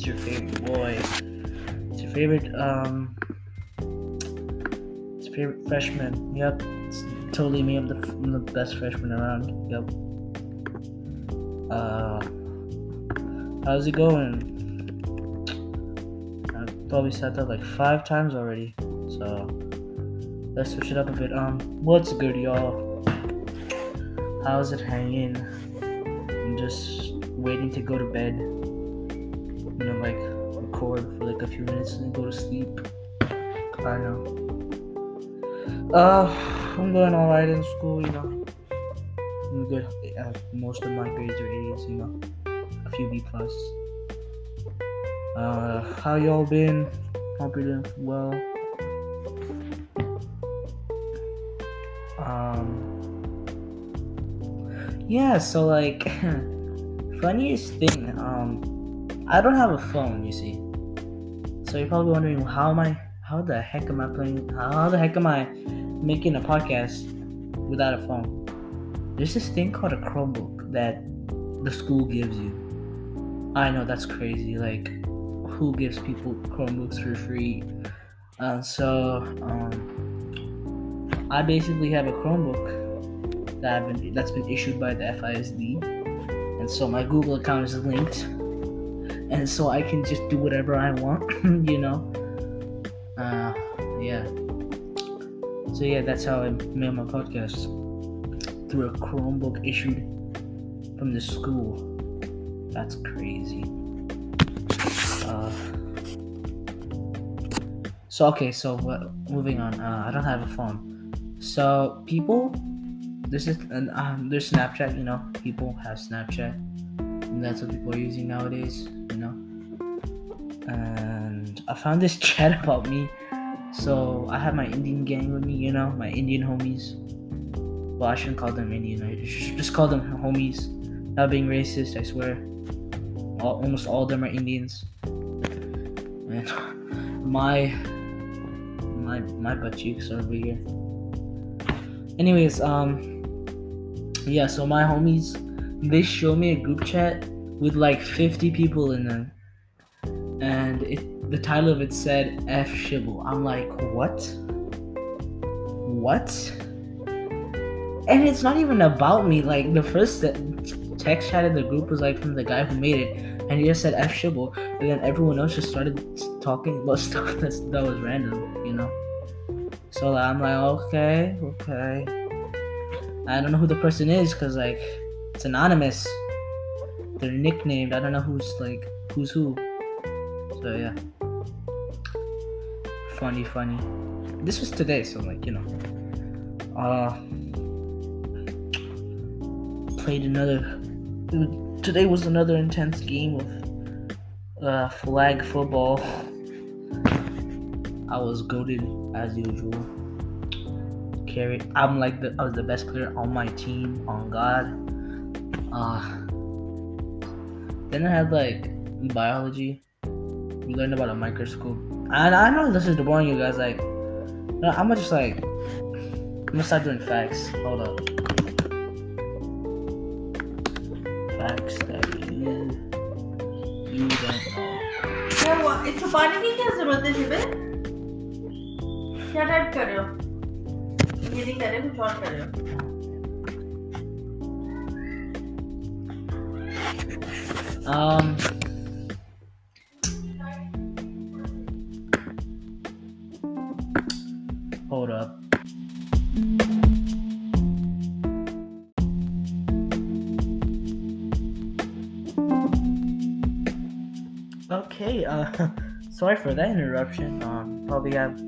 it's your favorite boy. It's your favorite, um, it's your favorite freshman. Yep, it's totally me. I'm the, I'm the best freshman around. Yep. Uh, how's it going? I've probably said that like five times already. So let's switch it up a bit. Um, what's good, y'all? How's it hanging? I'm just waiting to go to bed. Record for like a few minutes and go to sleep. I know. Uh, I'm doing alright in school. You know, I'm good. Uh, most of my grades are A's. You know, a few B plus. Uh, how y'all been? Hope you're doing well. Um, yeah, so like, funniest thing, um, I don't have a phone, you see. So you're probably wondering how am I, how the heck am I playing, how the heck am I making a podcast without a phone? There's this thing called a Chromebook that the school gives you. I know that's crazy. Like, who gives people Chromebooks for free? Uh, so, um, I basically have a Chromebook that I've been that's been issued by the FISD, and so my Google account is linked, and so I can just do whatever I want, you know. Uh, yeah. So yeah, that's how I made my podcast through a Chromebook issued from the school. That's crazy. Uh, so okay, so what, moving on. Uh, I don't have a phone. So people, this is um, there's Snapchat. You know, people have Snapchat, that's what people are using nowadays. You know, and I found this chat about me. So I have my Indian gang with me. You know, my Indian homies. Well, I shouldn't call them Indian. I just call them homies. Not being racist, I swear. All, almost all of them are Indians. And my my my butt cheeks are over here. Anyways, um, yeah. So my homies, they show me a group chat with like 50 people in them, and it the title of it said F Shibble. I'm like, what? What? And it's not even about me. Like the first text chat in the group was like from the guy who made it, and he just said F Shibble, and then everyone else just started talking about stuff that's, that was random, you know. So like, I'm like, okay, okay. I don't know who the person is because like it's anonymous. They're nicknamed. I don't know who's like who's who. So yeah. Funny, funny. This was today, so like you know. Uh played another today was another intense game of uh, flag football. I was goaded as usual. Carry, I'm like the I was the best player on my team. On God. Uh, then I had like biology. We learned about a microscope. And I know this is boring you guys. Like, I'm gonna just like I'm gonna start doing facts. Hold up. Facts that you you don't know. क्या हुआ ये छुपाने की क्या जरूरत है शिविर क्या टाइप कर रहे हो ये नहीं कर रहे कुछ और कर रहे हो Um. Hold up. Okay, uh, sorry for that interruption. Um, probably have,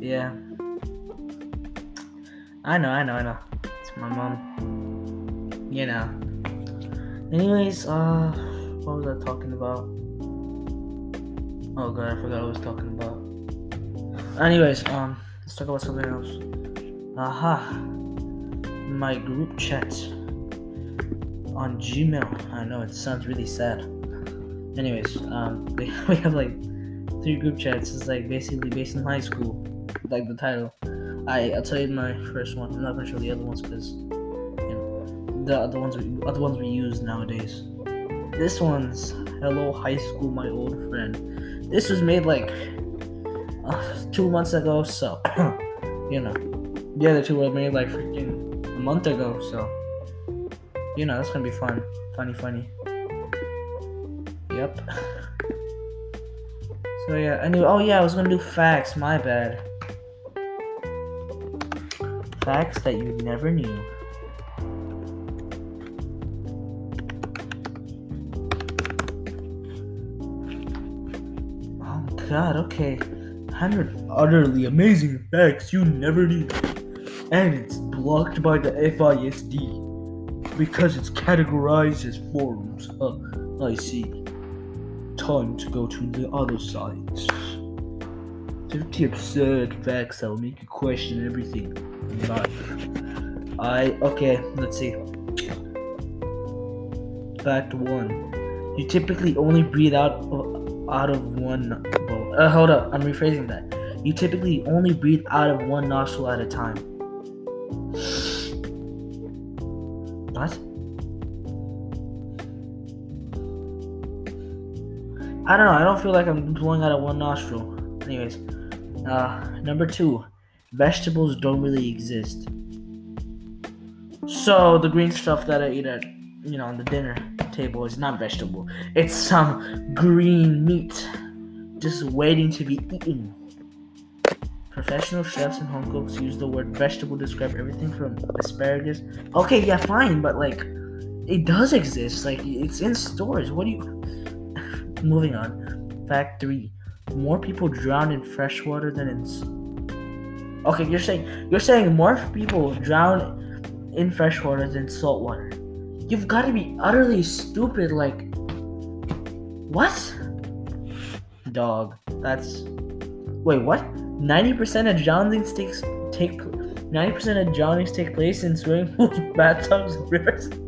yeah. I know, I know, I know. It's my mom. You know. Anyways, uh, what was I talking about? Oh god, I forgot what I was talking about. Anyways, um, let's talk about something else. Aha, my group chat on Gmail. I know it sounds really sad. Anyways, um, we, have like three group chats. It's like basically based in high school, like the title. I I'll tell you my first one. I'm not gonna show the other ones because the other ones we, other ones we use nowadays. This one's Hello High School, my old friend. This was made like uh, two months ago, so you know the other two were made like freaking a month ago, so you know that's gonna be fun, funny, funny. Yep. So yeah, I knew. Oh yeah, I was gonna do facts. My bad. Facts that you never knew. God. Okay. Hundred utterly amazing facts you never knew, and it's blocked by the FISD because it's categorized as forums. Uh, I see time to go to the other sites. 50 absurd facts that will make you question everything in life. I okay, let's see. Fact one: You typically only breathe out out of one. Uh, hold up, I'm rephrasing that. You typically only breathe out of one nostril at a time. What? I don't know. I don't feel like I'm blowing out of one nostril. Anyways, uh, number two, vegetables don't really exist. So the green stuff that I eat at, you know, on the dinner table is not vegetable. It's some green meat, just waiting to be eaten. Professional chefs and home cooks use the word vegetable to describe everything from asparagus. Okay, yeah, fine, but like, it does exist. Like, it's in stores. What do you? Moving on. Fact three: More people drown in fresh water than in. Okay, you're saying you're saying more people drown in fresh water than salt water. You've got to be utterly stupid. Like, what? Dog. That's. Wait, what? Ninety percent of drownings takes take. Ninety percent of drownings take place in swimming pools, bathtubs, and rivers.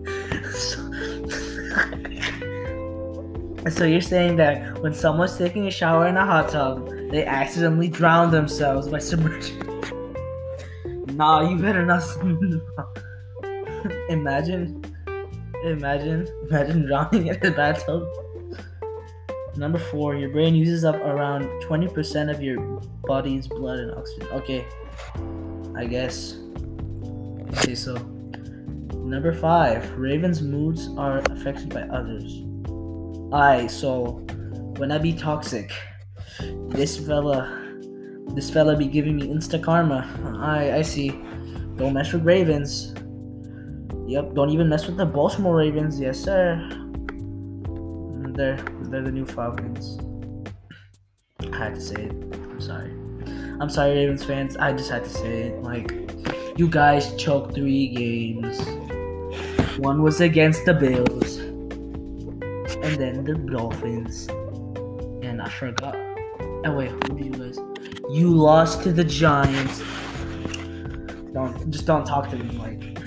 So you're saying that when someone's taking a shower in a hot tub, they accidentally drown themselves by submerging? nah, you better not. imagine, imagine, imagine drowning in a bathtub. Number four, your brain uses up around 20% of your body's blood and oxygen. Okay, I guess. You say so. Number five, ravens' moods are affected by others. I so when I be toxic, this fella, this fella be giving me insta karma. I I see. Don't mess with Ravens. Yep. Don't even mess with the Baltimore Ravens. Yes, sir. They're they're the new Falcons. I had to say it. I'm sorry. I'm sorry, Ravens fans. I just had to say it. Like, you guys choked three games. One was against the Bills and then the Dolphins. And I forgot. Oh wait, who did you guys? You lost to the Giants. Don't just don't talk to me like.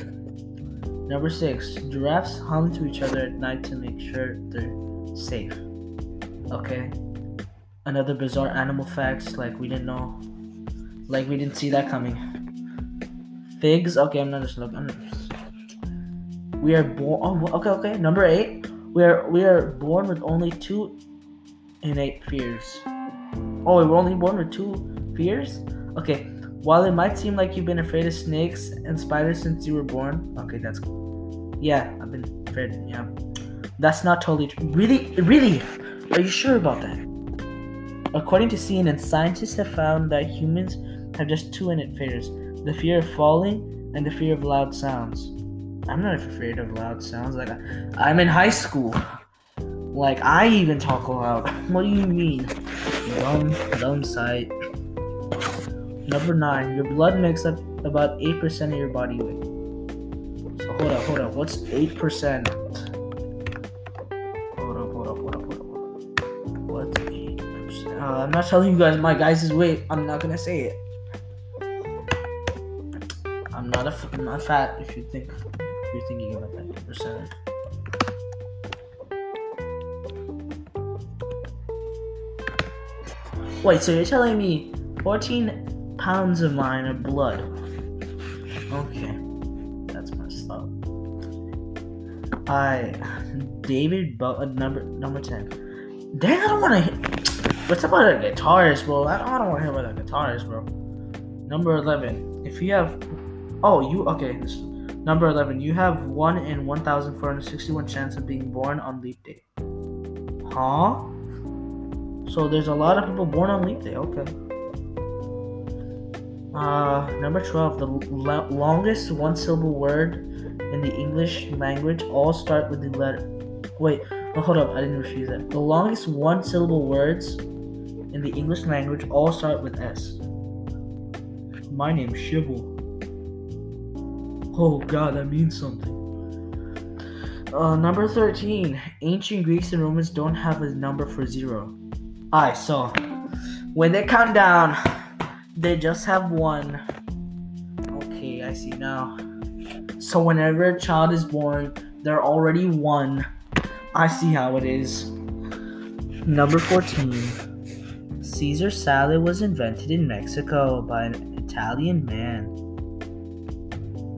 Number six, giraffes hum to each other at night to make sure they're safe. Okay. Another bizarre animal facts like we didn't know, like we didn't see that coming. Figs. Okay, I'm not just looking. We are born. Oh, okay, okay. Number eight. We are we are born with only two innate fears. Oh, we're only born with two fears? Okay. While it might seem like you've been afraid of snakes and spiders since you were born, okay, that's yeah, I've been afraid. Yeah, that's not totally true. Really? Really? Are you sure about that? According to CNN, scientists have found that humans have just two innate fears the fear of falling and the fear of loud sounds. I'm not afraid of loud sounds. Like, I'm in high school. Like, I even talk loud. What do you mean? Dumb, dumb sight. Number nine, your blood makes up about 8% of your body weight. So hold up, hold up. What's 8%? Uh, I'm not telling you guys my guys' weight. I'm not gonna say it. I'm not a, I'm not fat. If you think if you're thinking about that percentage. Wait, so you're telling me 14 pounds of mine are blood. Okay, that's messed up. I David Butler number number ten. Dang, I don't want to. What's up about a guitarist, bro? I don't, I don't want to hear about a guitarist, bro. Number eleven. If you have, oh, you okay? Number eleven. You have one in one thousand four hundred sixty-one chance of being born on leap day. Huh? So there's a lot of people born on leap day. Okay. Uh, number 12, the longest one syllable word in the English language all start with the letter. Wait, no, hold up, I didn't refuse that. The longest one syllable words in the English language all start with S. My name's Shibble. Oh god, that means something. Uh, number 13. Ancient Greeks and Romans don't have a number for zero. I saw. When they count down, they just have one. Okay, I see now. So whenever a child is born, they're already one. I see how it is. Number 14. Caesar salad was invented in Mexico by an Italian man.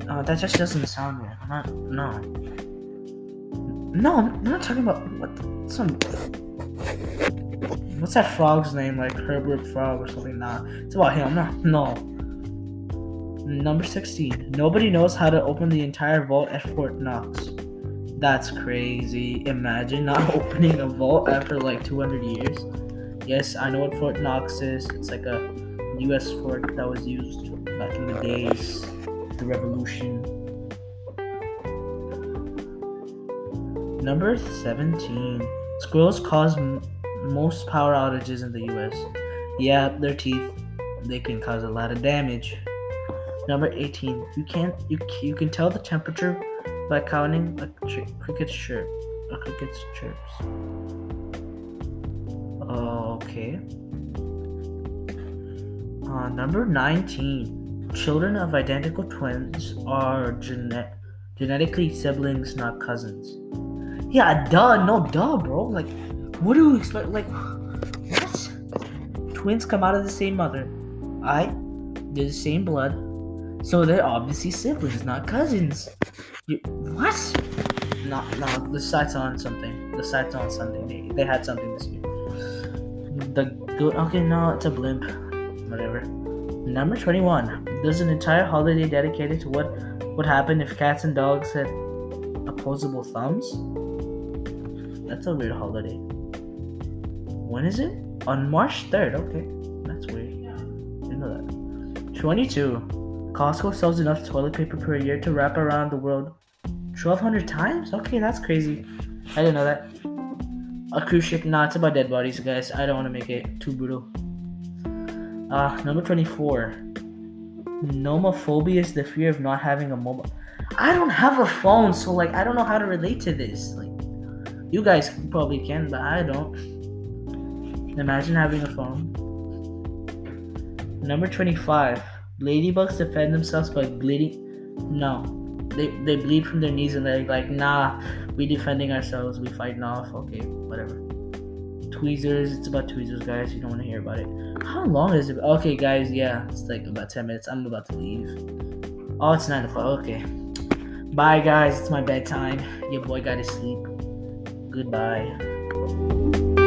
Oh, that just doesn't sound right. I'm not. No. No, I'm not talking about what some. What's that frog's name? Like Herbert Frog or something? Nah, it's about him. No, no. Number 16. Nobody knows how to open the entire vault at Fort Knox. That's crazy. Imagine not opening a vault after like 200 years. Yes, I know what Fort Knox is. It's like a US fort that was used back in the days, the revolution. Number 17. Squirrels cause m- most power outages in the US. Yeah, their teeth, they can cause a lot of damage. Number 18. You can't you you can tell the temperature by counting a ch- cricket's chirp. A cricket's chirps. Okay. Uh, number 19. Children of identical twins are gene- genetically siblings, not cousins. Yeah, duh, no, duh, bro. Like, what do you expect? Like, what? Twins come out of the same mother. I, they're the same blood, so they're obviously siblings, not cousins. You, what? No, no, the site's on something. The site's on something. They, they had something this year. The good. Okay, no, it's a blimp. Whatever. Number twenty-one. There's an entire holiday dedicated to what would happen if cats and dogs had opposable thumbs. That's a weird holiday. When is it? On March 3rd. Okay. That's weird. Didn't know that. 22. Costco sells enough toilet paper per year to wrap around the world 1,200 times? Okay, that's crazy. I didn't know that. A cruise ship. Nah, it's about dead bodies, guys. I don't want to make it too brutal. Uh, number 24. Nomophobia is the fear of not having a mobile. I don't have a phone, so like I don't know how to relate to this. Like, you guys probably can, but I don't. Imagine having a phone. Number 25. Ladybugs defend themselves by bleeding. No. They, they bleed from their knees and they're like, nah, we defending ourselves, we fighting off. Okay, whatever. Tweezers, it's about tweezers, guys. You don't want to hear about it. How long is it? Okay, guys, yeah, it's like about 10 minutes. I'm about to leave. Oh, it's 9 o'clock. Okay. Bye, guys. It's my bedtime. Your boy got to sleep. Goodbye.